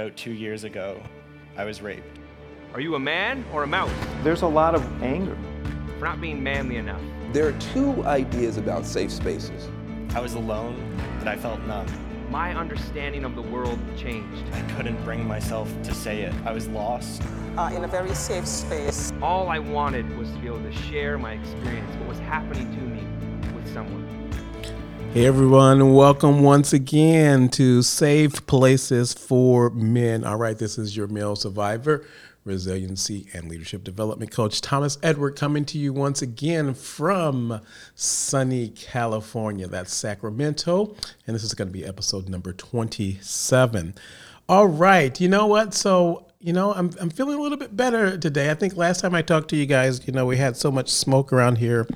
About two years ago, I was raped. Are you a man or a mouse? There's a lot of anger. For not being manly enough. There are two ideas about safe spaces. I was alone, but I felt numb. My understanding of the world changed. I couldn't bring myself to say it. I was lost. Uh, in a very safe space. All I wanted was to be able to share my experience, what was happening to me with someone. Hey everyone, welcome once again to Safe Places for Men. All right, this is your male survivor, resiliency and leadership development coach Thomas Edward coming to you once again from sunny California. That's Sacramento, and this is going to be episode number 27. All right, you know what? So, you know, I'm I'm feeling a little bit better today. I think last time I talked to you guys, you know, we had so much smoke around here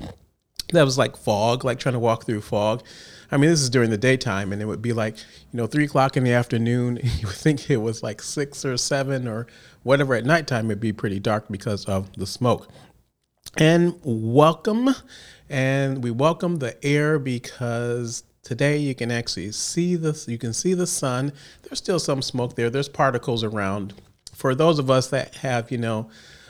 that was like fog, like trying to walk through fog. I mean, this is during the daytime, and it would be like, you know, three o'clock in the afternoon. You would think it was like six or seven or whatever at nighttime. It'd be pretty dark because of the smoke. And welcome, and we welcome the air because today you can actually see the you can see the sun. There's still some smoke there. There's particles around. For those of us that have, you know,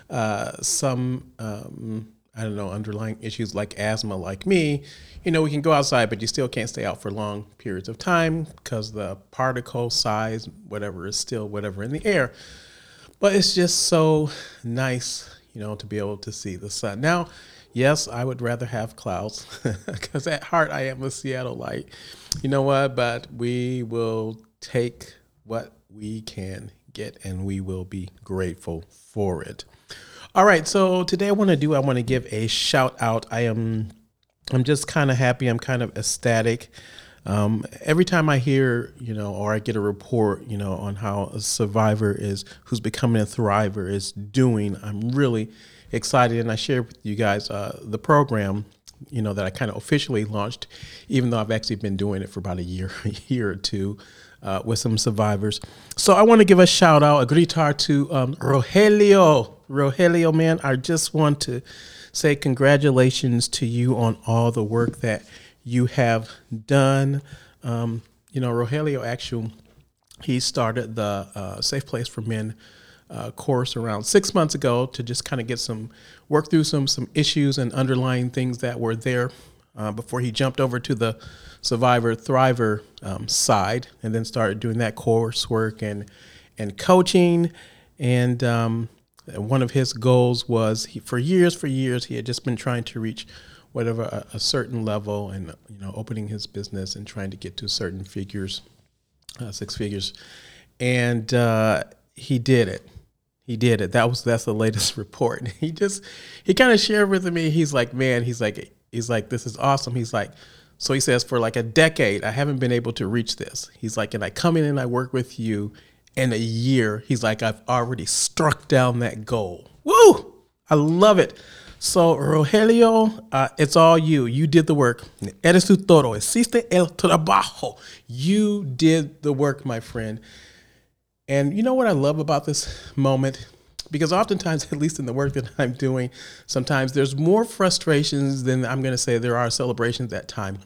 uh, some um, I don't know, underlying issues like asthma, like me, you know, we can go outside, but you still can't stay out for long periods of time because the particle size, whatever, is still whatever in the air. But it's just so nice, you know, to be able to see the sun. Now, yes, I would rather have clouds because at heart I am a Seattleite. You know what? But we will take what we can get and we will be grateful for it. All right, so today I want to do I want to give a shout out. I am I'm just kind of happy. I'm kind of ecstatic. Um, every time I hear, you know, or I get a report, you know, on how a survivor is who's becoming a thriver is doing, I'm really excited. And I share with you guys uh, the program, you know, that I kind of officially launched, even though I've actually been doing it for about a year, a year or two. Uh, with some survivors. So I want to give a shout out, a gritar to um, Rogelio. Rogelio, man, I just want to say congratulations to you on all the work that you have done. Um, you know, Rogelio actually, he started the uh, Safe Place for Men uh, course around six months ago to just kind of get some work through some some issues and underlying things that were there uh, before he jumped over to the Survivor Thriver um, side and then started doing that coursework and and coaching. And um, one of his goals was he, for years for years he had just been trying to reach whatever a, a, certain level and you know opening his business and trying to get to certain figures uh, six figures. And uh, he did it. He did it. That was that's the latest report. He just he kind of shared with me. He's like man he's like he's like this is awesome he's like so he says for like a decade i haven't been able to reach this he's like and i come in and i work with you in a year, he's like, I've already struck down that goal. Woo! I love it. So, Rogelio, uh, it's all you. You did the work. Eres tu todo. Hiciste el trabajo. You did the work, my friend. And you know what I love about this moment? Because oftentimes, at least in the work that I'm doing, sometimes there's more frustrations than I'm going to say there are celebrations at time.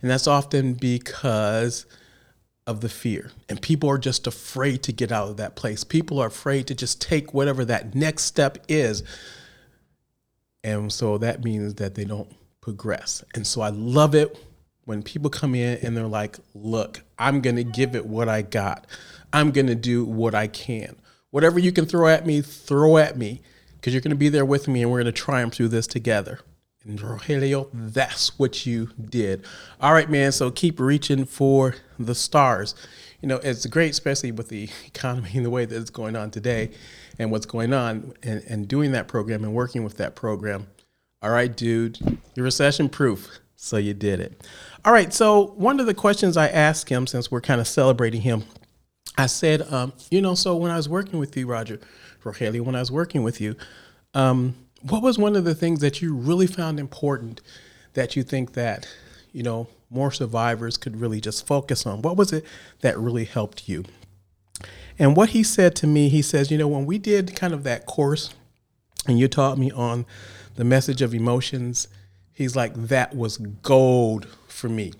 And that's often because of the fear. And people are just afraid to get out of that place. People are afraid to just take whatever that next step is. And so that means that they don't progress. And so I love it when people come in and they're like, look, I'm going to give it what I got. I'm going to do what I can. Whatever you can throw at me, throw at me because you're going to be there with me and we're going to triumph through this together. And Rogelio, that's what you did. All right, man. So keep reaching for the stars. You know, it's great, especially with the economy and the way that it's going on today and what's going on and, and doing that program and working with that program. All right, dude, you're recession proof. So you did it. All right. So one of the questions I asked him, since we're kind of celebrating him, I said, um, you know, so when I was working with you, Roger, Rogelio, when I was working with you, um, what was one of the things that you really found important that you think that you know more survivors could really just focus on? What was it that really helped you? And what he said to me he says you know when we did kind of that course and you taught me on the message of emotions he's like that was gold for me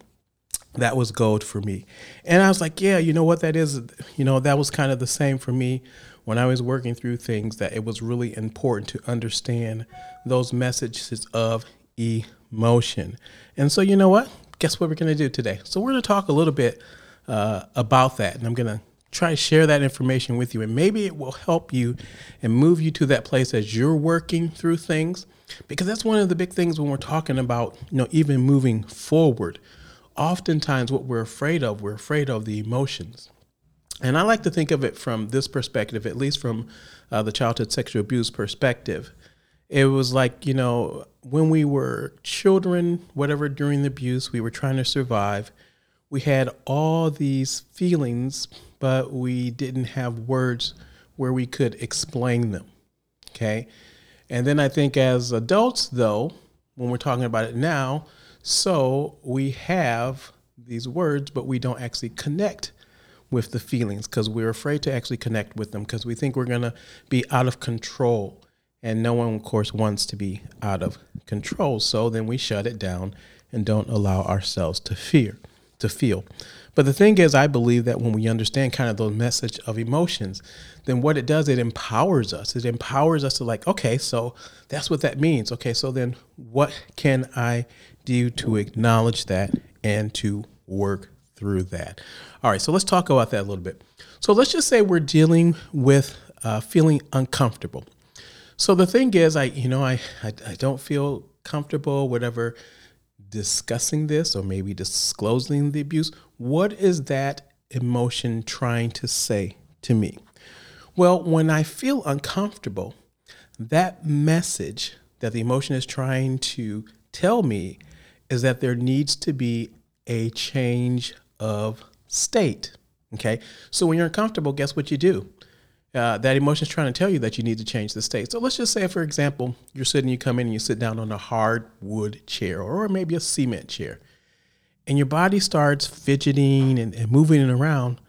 that was gold for me. And I was like, yeah, you know what that is? You know, that was kind of the same for me when I was working through things that it was really important to understand those messages of emotion. And so, you know what? Guess what we're going to do today? So, we're going to talk a little bit uh, about that. And I'm going to try to share that information with you. And maybe it will help you and move you to that place as you're working through things. Because that's one of the big things when we're talking about, you know, even moving forward. Oftentimes, what we're afraid of, we're afraid of the emotions. And I like to think of it from this perspective, at least from uh, the childhood sexual abuse perspective. It was like, you know, when we were children, whatever during the abuse, we were trying to survive. We had all these feelings, but we didn't have words where we could explain them. Okay. And then I think as adults, though, when we're talking about it now, so we have these words, but we don't actually connect with the feelings because we're afraid to actually connect with them because we think we're going to be out of control. And no one, of course, wants to be out of control. So then we shut it down and don't allow ourselves to fear, to feel. But the thing is, I believe that when we understand kind of those message of emotions, then what it does, it empowers us. It empowers us to like, okay, so that's what that means. Okay, so then what can I do to acknowledge that and to work through that. All right, so let's talk about that a little bit. So let's just say we're dealing with uh, feeling uncomfortable. So the thing is, I you know I, I I don't feel comfortable, whatever, discussing this or maybe disclosing the abuse. What is that emotion trying to say to me? Well, when I feel uncomfortable, that message that the emotion is trying to tell me is that there needs to be a change of state. Okay. So when you're uncomfortable, guess what you do? Uh, that emotion is trying to tell you that you need to change the state. So let's just say, for example, you're sitting, you come in and you sit down on a hardwood chair or maybe a cement chair, and your body starts fidgeting and, and moving around.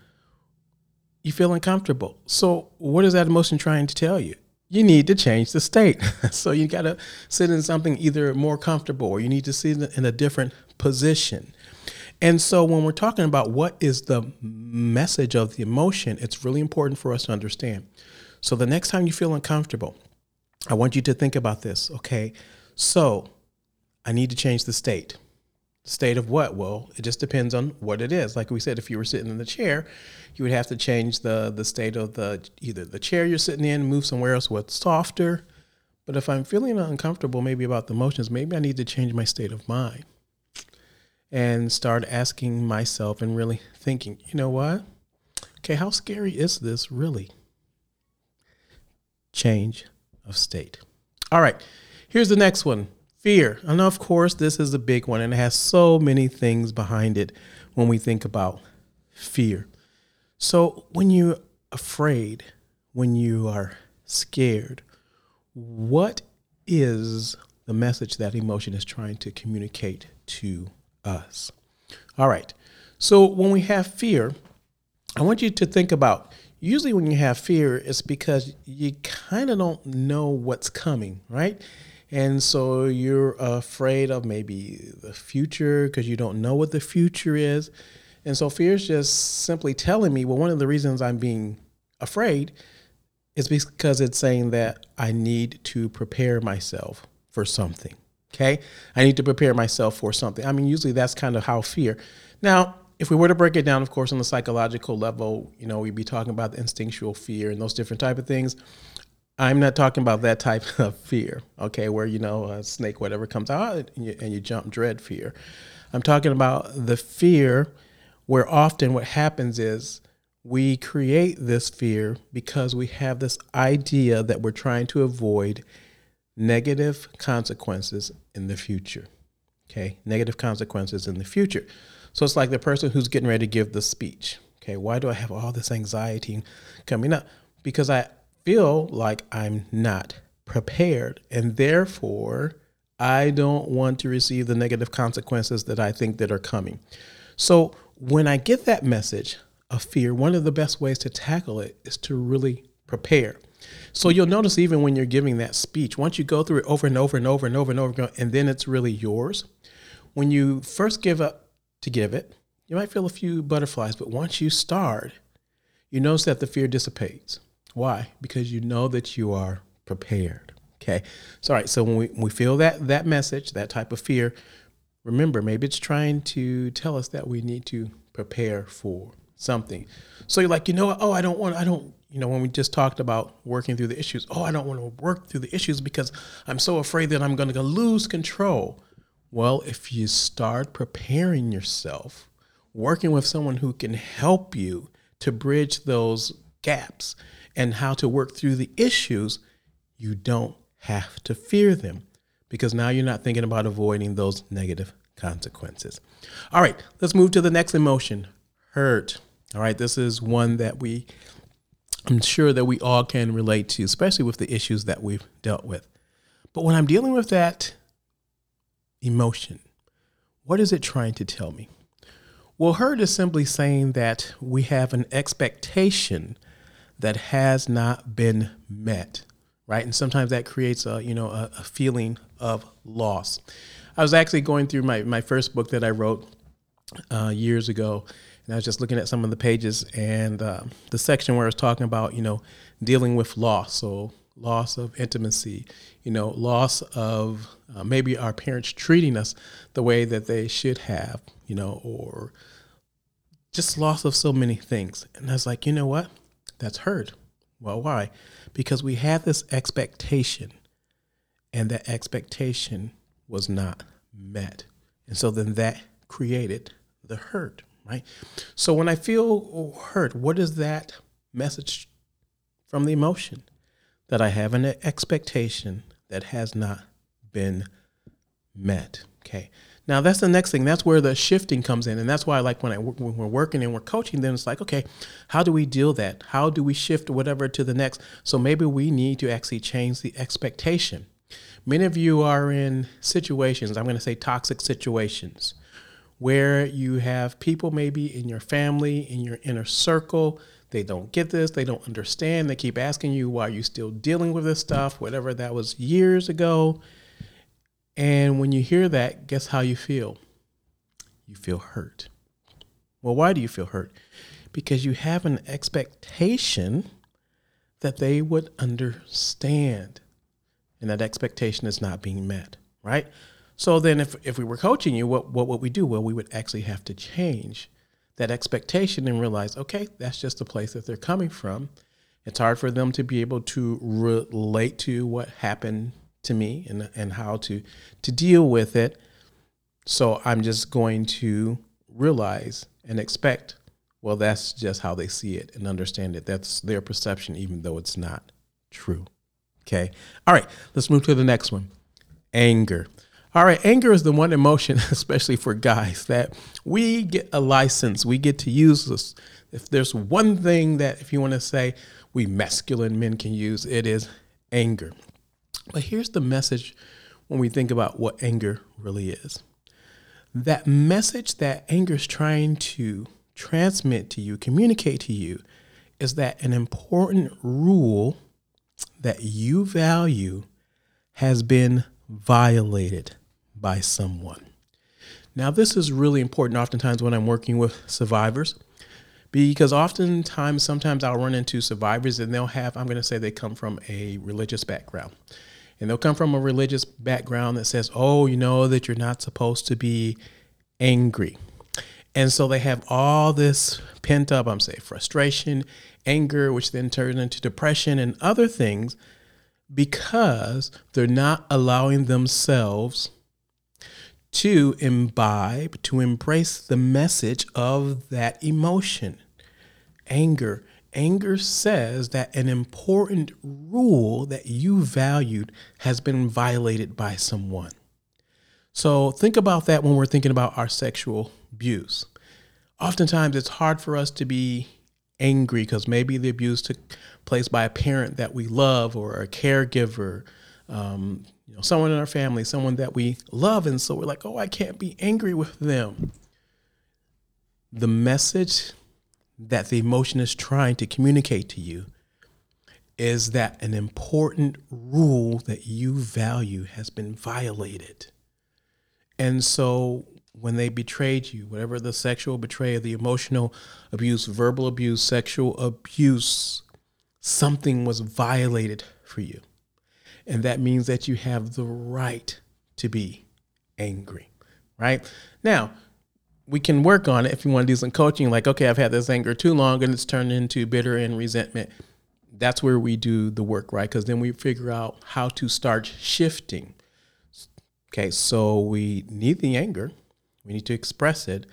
You feel uncomfortable. So, what is that emotion trying to tell you? You need to change the state. so, you got to sit in something either more comfortable or you need to sit in a different position. And so when we're talking about what is the message of the emotion, it's really important for us to understand. So the next time you feel uncomfortable, I want you to think about this. Okay. So I need to change the state. State of what? Well, it just depends on what it is. Like we said, if you were sitting in the chair, you would have to change the the state of the either the chair you're sitting in, move somewhere else what's softer. But if I'm feeling uncomfortable, maybe about the emotions, maybe I need to change my state of mind and start asking myself and really thinking, you know what? Okay, how scary is this really? Change of state. All right, here's the next one fear. And of course, this is a big one and it has so many things behind it when we think about fear. So, when you're afraid, when you are scared, what is the message that emotion is trying to communicate to us. All right. So when we have fear, I want you to think about usually when you have fear, it's because you kind of don't know what's coming, right? And so you're afraid of maybe the future because you don't know what the future is. And so fear is just simply telling me, well, one of the reasons I'm being afraid is because it's saying that I need to prepare myself for something. Okay. I need to prepare myself for something. I mean, usually that's kind of how fear. Now, if we were to break it down, of course, on the psychological level, you know, we'd be talking about the instinctual fear and those different type of things. I'm not talking about that type of fear, okay, where you know a snake, whatever comes out, and you, and you jump, dread fear. I'm talking about the fear where often what happens is we create this fear because we have this idea that we're trying to avoid negative consequences in the future. Okay, negative consequences in the future. So it's like the person who's getting ready to give the speech. Okay, why do I have all this anxiety coming up? Because I feel like I'm not prepared, and therefore I don't want to receive the negative consequences that I think that are coming. So when I get that message of fear, one of the best ways to tackle it is to really prepare. So you'll notice even when you're giving that speech, once you go through it over and over and over and over and over again, and then it's really yours. When you first give up to give it, you might feel a few butterflies, but once you start, you notice that the fear dissipates. Why? Because you know that you are prepared. Okay. So, all right. So when we, when we feel that that message, that type of fear, remember maybe it's trying to tell us that we need to prepare for something. So you're like, you know what? Oh, I don't want. I don't. You know, when we just talked about working through the issues. Oh, I don't want to work through the issues because I'm so afraid that I'm going to lose control. Well, if you start preparing yourself, working with someone who can help you to bridge those gaps and how to work through the issues, you don't have to fear them because now you're not thinking about avoiding those negative consequences. All right, let's move to the next emotion hurt. All right, this is one that we, I'm sure that we all can relate to, especially with the issues that we've dealt with. But when I'm dealing with that emotion, what is it trying to tell me? Well, hurt is simply saying that we have an expectation that has not been met right? And sometimes that creates a you know a, a, feeling of loss. I was actually going through my my first book that I wrote uh, years ago, and I was just looking at some of the pages and uh, the section where I was talking about you know dealing with loss, so loss of intimacy, you know, loss of uh, maybe our parents treating us the way that they should have, you know, or just loss of so many things. And I was like, you know what? That's hurt. Well, why? Because we had this expectation, and that expectation was not met. And so then that created the hurt, right? So when I feel hurt, what is that message from the emotion? That I have an expectation that has not been met. Okay. Now that's the next thing. That's where the shifting comes in, and that's why I like when I when we're working and we're coaching. Then it's like, okay, how do we deal that? How do we shift whatever to the next? So maybe we need to actually change the expectation. Many of you are in situations. I'm going to say toxic situations, where you have people maybe in your family, in your inner circle. They don't get this. They don't understand. They keep asking you why are you still dealing with this stuff, whatever that was years ago and when you hear that, guess how you feel? You feel hurt. Well, why do you feel hurt? Because you have an expectation that they would understand, and that expectation is not being met, right? So then, if, if we were coaching you, what, what would we do? Well, we would actually have to change that expectation and realize, okay, that's just the place that they're coming from. It's hard for them to be able to relate to what happened to me and, and how to to deal with it. So I'm just going to realize and expect, well, that's just how they see it and understand it. That's their perception, even though it's not true. Okay. All right. Let's move to the next one anger. All right. Anger is the one emotion, especially for guys, that we get a license. We get to use this. If there's one thing that, if you want to say, we masculine men can use, it is anger. But here's the message when we think about what anger really is that message that anger is trying to transmit to you, communicate to you, is that an important rule that you value has been violated by someone. Now, this is really important oftentimes when I'm working with survivors because oftentimes, sometimes I'll run into survivors and they'll have, I'm going to say they come from a religious background and they'll come from a religious background that says, oh, you know that you're not supposed to be angry. And so they have all this pent up, I'm saying, frustration, anger, which then turns into depression and other things because they're not allowing themselves to imbibe, to embrace the message of that emotion, anger, anger says that an important rule that you valued has been violated by someone. So think about that when we're thinking about our sexual abuse. Oftentimes, it's hard for us to be angry because maybe the abuse took place by a parent that we love or a caregiver, um, you know, someone in our family, someone that we love, and so we're like, "Oh, I can't be angry with them." The message that the emotion is trying to communicate to you is that an important rule that you value has been violated. And so when they betrayed you, whatever the sexual betrayal, the emotional abuse, verbal abuse, sexual abuse, something was violated for you. And that means that you have the right to be angry, right? Now, we can work on it if you want to do some coaching, like, okay, I've had this anger too long and it's turned into bitter and resentment. That's where we do the work, right? Because then we figure out how to start shifting. Okay, so we need the anger, we need to express it,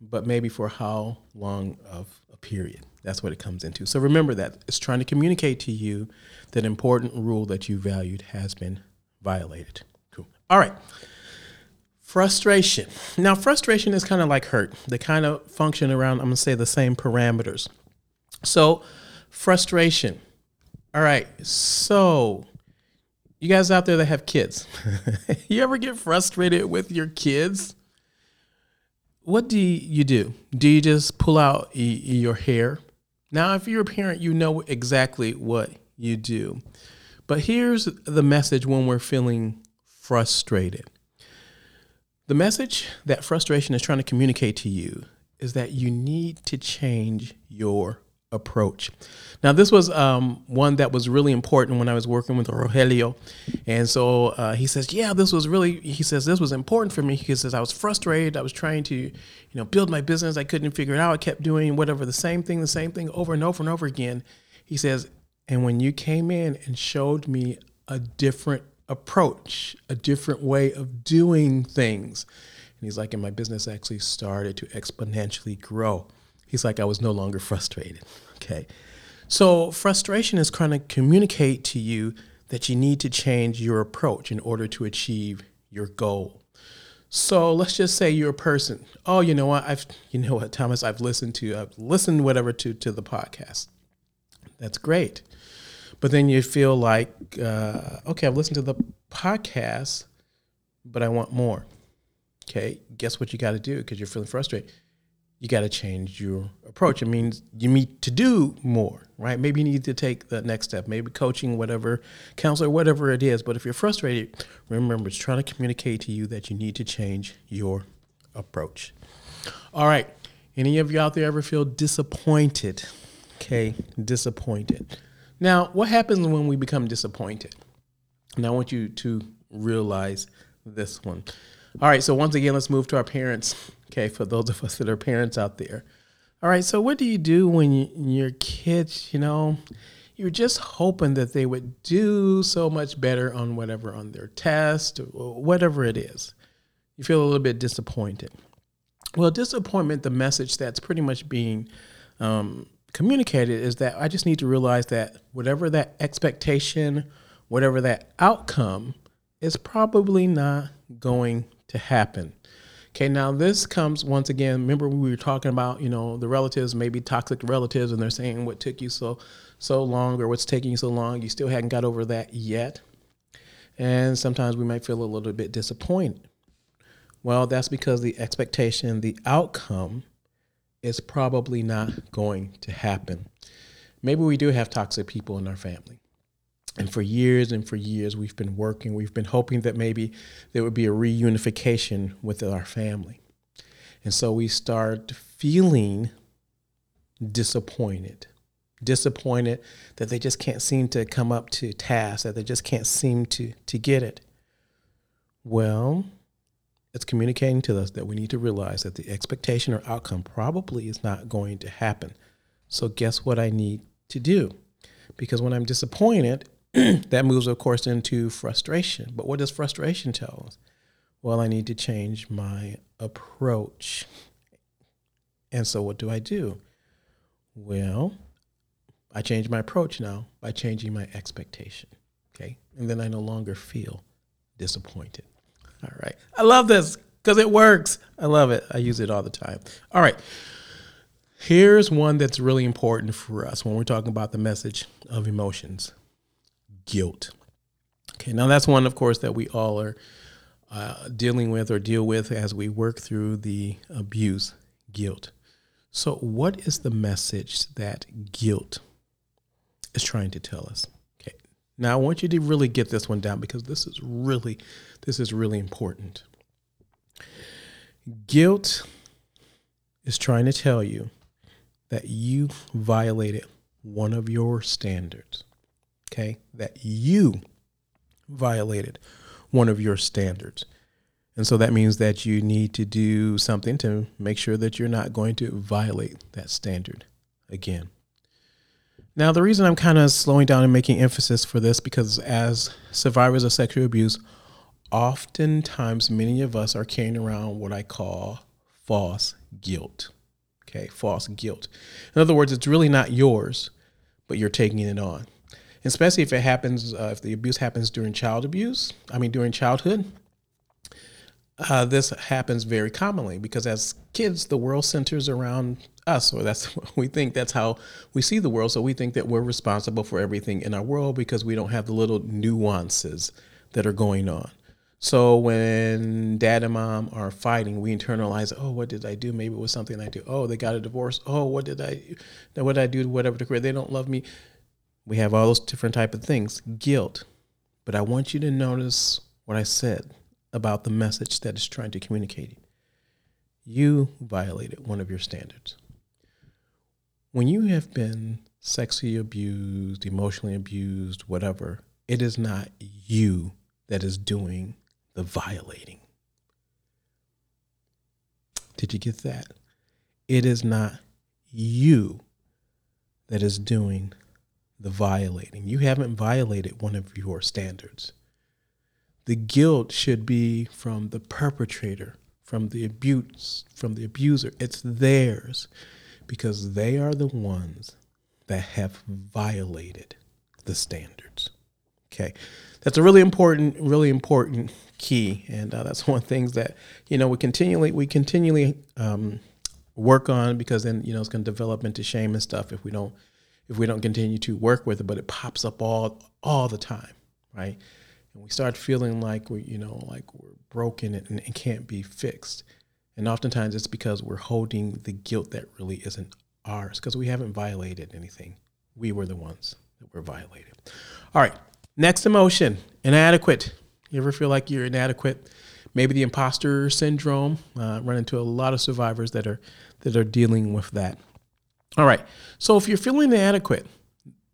but maybe for how long of a period? That's what it comes into. So remember that it's trying to communicate to you that important rule that you valued has been violated. Cool. All right. Frustration. Now, frustration is kind of like hurt. They kind of function around, I'm going to say, the same parameters. So, frustration. All right. So, you guys out there that have kids, you ever get frustrated with your kids? What do you do? Do you just pull out your hair? Now, if you're a parent, you know exactly what you do. But here's the message when we're feeling frustrated the message that frustration is trying to communicate to you is that you need to change your approach. Now, this was um, one that was really important when I was working with Rogelio. And so uh, he says, Yeah, this was really, he says, this was important for me. He says, I was frustrated. I was trying to, you know, build my business. I couldn't figure it out. I kept doing whatever, the same thing, the same thing over and over and over again. He says, And when you came in and showed me a different approach, a different way of doing things. And he's like, and my business actually started to exponentially grow. He's like, I was no longer frustrated. Okay. So frustration is trying to communicate to you that you need to change your approach in order to achieve your goal. So let's just say you're a person. Oh, you know what? I've you know what, Thomas, I've listened to I've listened whatever to to the podcast. That's great. But then you feel like, uh, okay, I've listened to the podcast, but I want more. Okay, guess what you got to do because you're feeling frustrated? You got to change your approach. It means you need to do more, right? Maybe you need to take the next step, maybe coaching, whatever, counselor, whatever it is. But if you're frustrated, remember it's trying to communicate to you that you need to change your approach. All right. Any of you out there ever feel disappointed? Okay, disappointed. Now, what happens when we become disappointed? And I want you to realize this one. All right, so once again, let's move to our parents. Okay, for those of us that are parents out there. All right, so what do you do when you, your kids, you know, you're just hoping that they would do so much better on whatever, on their test, or whatever it is? You feel a little bit disappointed. Well, disappointment, the message that's pretty much being um, communicated is that I just need to realize that whatever that expectation, whatever that outcome is probably not going to happen. Okay, now this comes once again. Remember we were talking about, you know, the relatives, maybe toxic relatives, and they're saying what took you so so long or what's taking you so long. You still hadn't got over that yet. And sometimes we might feel a little bit disappointed. Well, that's because the expectation, the outcome is probably not going to happen. Maybe we do have toxic people in our family. And for years and for years, we've been working, we've been hoping that maybe there would be a reunification with our family. And so we start feeling disappointed. Disappointed that they just can't seem to come up to task, that they just can't seem to, to get it. Well, it's communicating to us that we need to realize that the expectation or outcome probably is not going to happen. So, guess what I need to do? Because when I'm disappointed, that moves, of course, into frustration. But what does frustration tell us? Well, I need to change my approach. And so, what do I do? Well, I change my approach now by changing my expectation. Okay. And then I no longer feel disappointed. All right. I love this because it works. I love it. I use it all the time. All right. Here's one that's really important for us when we're talking about the message of emotions guilt. Okay, now that's one, of course, that we all are uh, dealing with or deal with as we work through the abuse guilt. So, what is the message that guilt is trying to tell us? Now I want you to really get this one down because this is really, this is really important. Guilt is trying to tell you that you violated one of your standards. Okay? That you violated one of your standards. And so that means that you need to do something to make sure that you're not going to violate that standard again. Now, the reason I'm kind of slowing down and making emphasis for this because as survivors of sexual abuse, oftentimes many of us are carrying around what I call false guilt. Okay, false guilt. In other words, it's really not yours, but you're taking it on. Especially if it happens, uh, if the abuse happens during child abuse, I mean, during childhood, uh, this happens very commonly because as kids, the world centers around us, or that's we think. That's how we see the world. So we think that we're responsible for everything in our world because we don't have the little nuances that are going on. So when dad and mom are fighting, we internalize, oh, what did I do? Maybe it was something I do. Oh, they got a divorce. Oh, what did I, what did I do? Whatever the career, they don't love me. We have all those different type of things. Guilt. But I want you to notice what I said about the message that is trying to communicate. You violated one of your standards. When you have been sexually abused, emotionally abused, whatever, it is not you that is doing the violating. Did you get that? It is not you that is doing the violating. You haven't violated one of your standards. The guilt should be from the perpetrator, from the abuse, from the abuser. It's theirs because they are the ones that have violated the standards. Okay. That's a really important, really important key, and uh, that's one of the things that you know we continually we continually um, work on because then you know it's going to develop into shame and stuff if we don't if we don't continue to work with it. But it pops up all all the time, right? And we start feeling like we you know like we're broken and, and can't be fixed. And oftentimes it's because we're holding the guilt that really isn't ours because we haven't violated anything. We were the ones that were violated. All right, next emotion inadequate. You ever feel like you're inadequate? Maybe the imposter syndrome. Uh, run into a lot of survivors that are that are dealing with that. All right. So if you're feeling inadequate,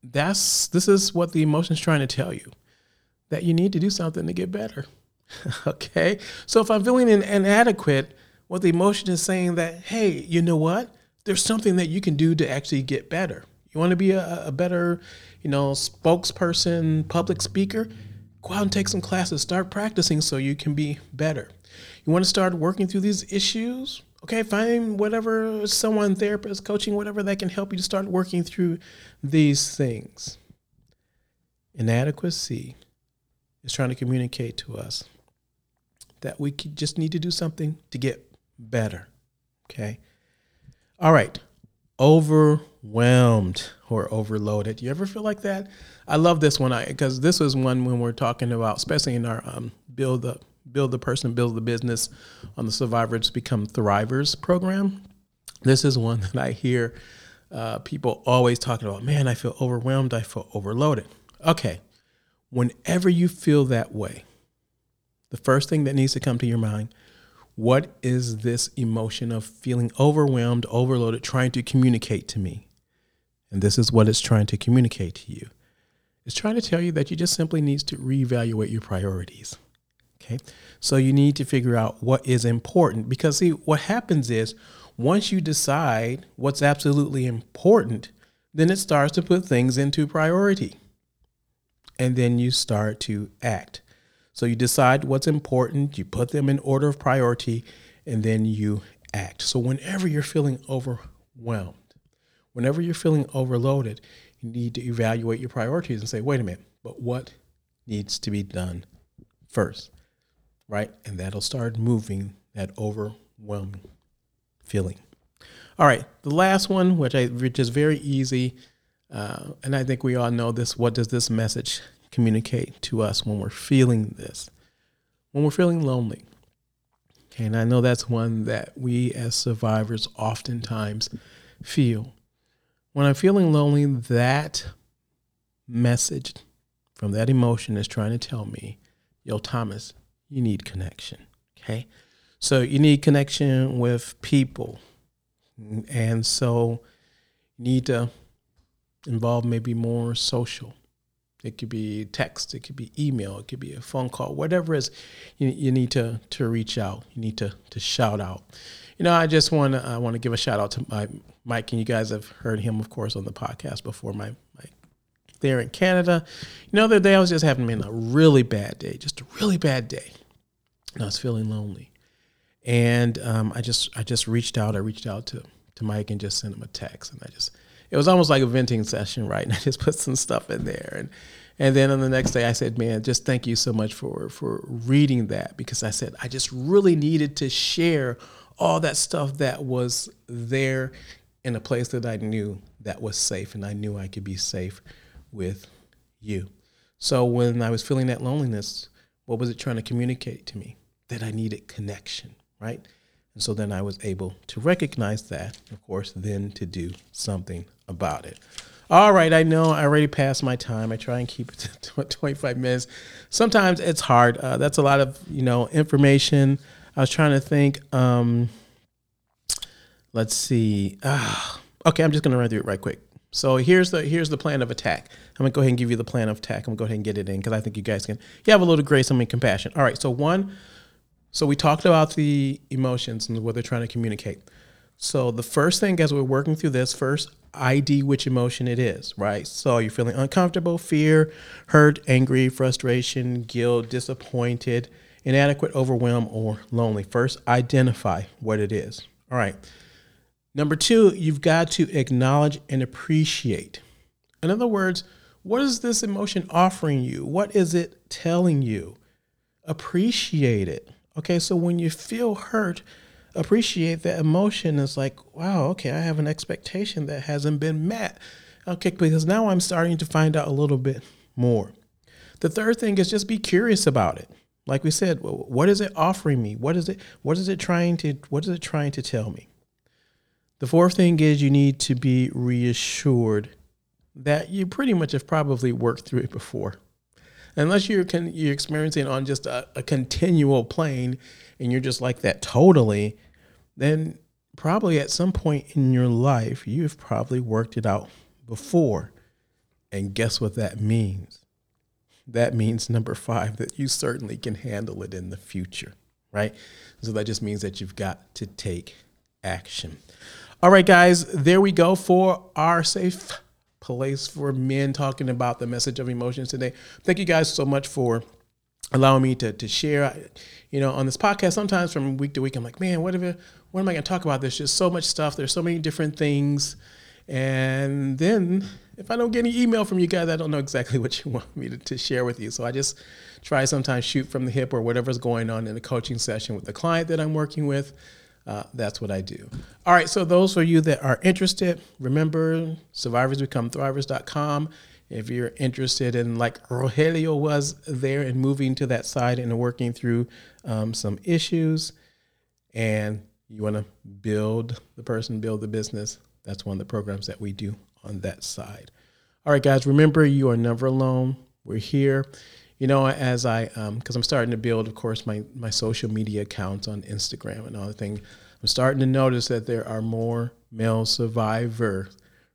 that's this is what the emotion is trying to tell you that you need to do something to get better. okay. So if I'm feeling inadequate, what the emotion is saying that hey, you know what? There's something that you can do to actually get better. You want to be a, a better, you know, spokesperson, public speaker go out and take some classes, start practicing so you can be better. You want to start working through these issues? Okay, find whatever someone, therapist, coaching, whatever that can help you to start working through these things. Inadequacy is trying to communicate to us that we just need to do something to get better. Okay. All right. Overwhelmed or overloaded. Do You ever feel like that? I love this one I because this was one when we're talking about, especially in our um, build the build the person, build the business on the Survivors Become Thrivers program. This is one that I hear uh, people always talking about. Man, I feel overwhelmed. I feel overloaded. Okay, whenever you feel that way, the first thing that needs to come to your mind what is this emotion of feeling overwhelmed, overloaded, trying to communicate to me? And this is what it's trying to communicate to you. It's trying to tell you that you just simply need to reevaluate your priorities. Okay. So you need to figure out what is important because see what happens is once you decide what's absolutely important, then it starts to put things into priority. And then you start to act. So you decide what's important, you put them in order of priority, and then you act. So whenever you're feeling overwhelmed, whenever you're feeling overloaded, you need to evaluate your priorities and say, wait a minute, but what needs to be done first? Right? And that'll start moving that overwhelming feeling. All right, the last one, which I which is very easy, uh, and I think we all know this. What does this message communicate to us when we're feeling this, when we're feeling lonely. Okay, and I know that's one that we as survivors oftentimes feel. When I'm feeling lonely, that message from that emotion is trying to tell me, yo, Thomas, you need connection. Okay. So you need connection with people. And so you need to involve maybe more social. It could be text, it could be email, it could be a phone call, whatever it is, you, you need to to reach out. You need to to shout out. You know, I just want to I want to give a shout out to my Mike, and you guys have heard him, of course, on the podcast before. My my there in Canada. You know, the other day I was just having a really bad day, just a really bad day, and I was feeling lonely. And um, I just I just reached out. I reached out to to Mike and just sent him a text, and I just it was almost like a venting session, right? And I just put some stuff in there, and and then on the next day I said, "Man, just thank you so much for for reading that because I said I just really needed to share all that stuff that was there in a place that I knew that was safe, and I knew I could be safe with you." So when I was feeling that loneliness, what was it trying to communicate to me? That I needed connection right? And so then I was able to recognize that, of course, then to do something about it. All right, I know I already passed my time. I try and keep it to 25 minutes. Sometimes it's hard. Uh, that's a lot of you know information. I was trying to think. Um, let's see. Uh, okay, I'm just gonna run through it right quick. So here's the here's the plan of attack. I'm gonna go ahead and give you the plan of attack. I'm gonna go ahead and get it in because I think you guys can. You have a little grace and compassion. All right. So one so we talked about the emotions and what they're trying to communicate. So the first thing as we're working through this, first ID which emotion it is, right? So you're feeling uncomfortable, fear, hurt, angry, frustration, guilt, disappointed, inadequate, overwhelmed, or lonely. First, identify what it is. All right. Number two, you've got to acknowledge and appreciate. In other words, what is this emotion offering you? What is it telling you? Appreciate it. Okay, so when you feel hurt, appreciate that emotion. It's like, wow, okay, I have an expectation that hasn't been met. Okay, because now I'm starting to find out a little bit more. The third thing is just be curious about it. Like we said, what is it offering me? What is it? What is it trying to? What is it trying to tell me? The fourth thing is you need to be reassured that you pretty much have probably worked through it before unless you're con- you're experiencing on just a, a continual plane and you're just like that totally, then probably at some point in your life you've probably worked it out before. And guess what that means? That means number five, that you certainly can handle it in the future, right? So that just means that you've got to take action. All right, guys, there we go for our safe place for men talking about the message of emotions today. Thank you guys so much for allowing me to, to share. You know, on this podcast, sometimes from week to week, I'm like, man, what, if, what am I going to talk about? There's just so much stuff. There's so many different things. And then if I don't get any email from you guys, I don't know exactly what you want me to, to share with you. So I just try sometimes shoot from the hip or whatever's going on in a coaching session with the client that I'm working with uh, that's what I do. All right, so those of you that are interested, remember survivorsbecome If you're interested in, like Rogelio was there and moving to that side and working through um, some issues, and you want to build the person, build the business, that's one of the programs that we do on that side. All right, guys, remember you are never alone. We're here you know, as I, because um, I'm starting to build, of course, my my social media accounts on Instagram and all the thing, I'm starting to notice that there are more male survivor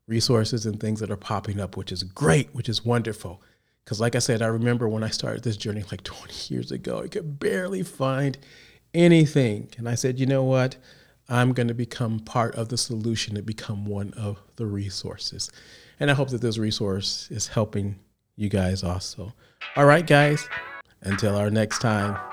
resources and things that are popping up, which is great, which is wonderful. Because, like I said, I remember when I started this journey like 20 years ago, I could barely find anything, and I said, you know what? I'm going to become part of the solution to become one of the resources. And I hope that this resource is helping you guys also. All right, guys, until our next time.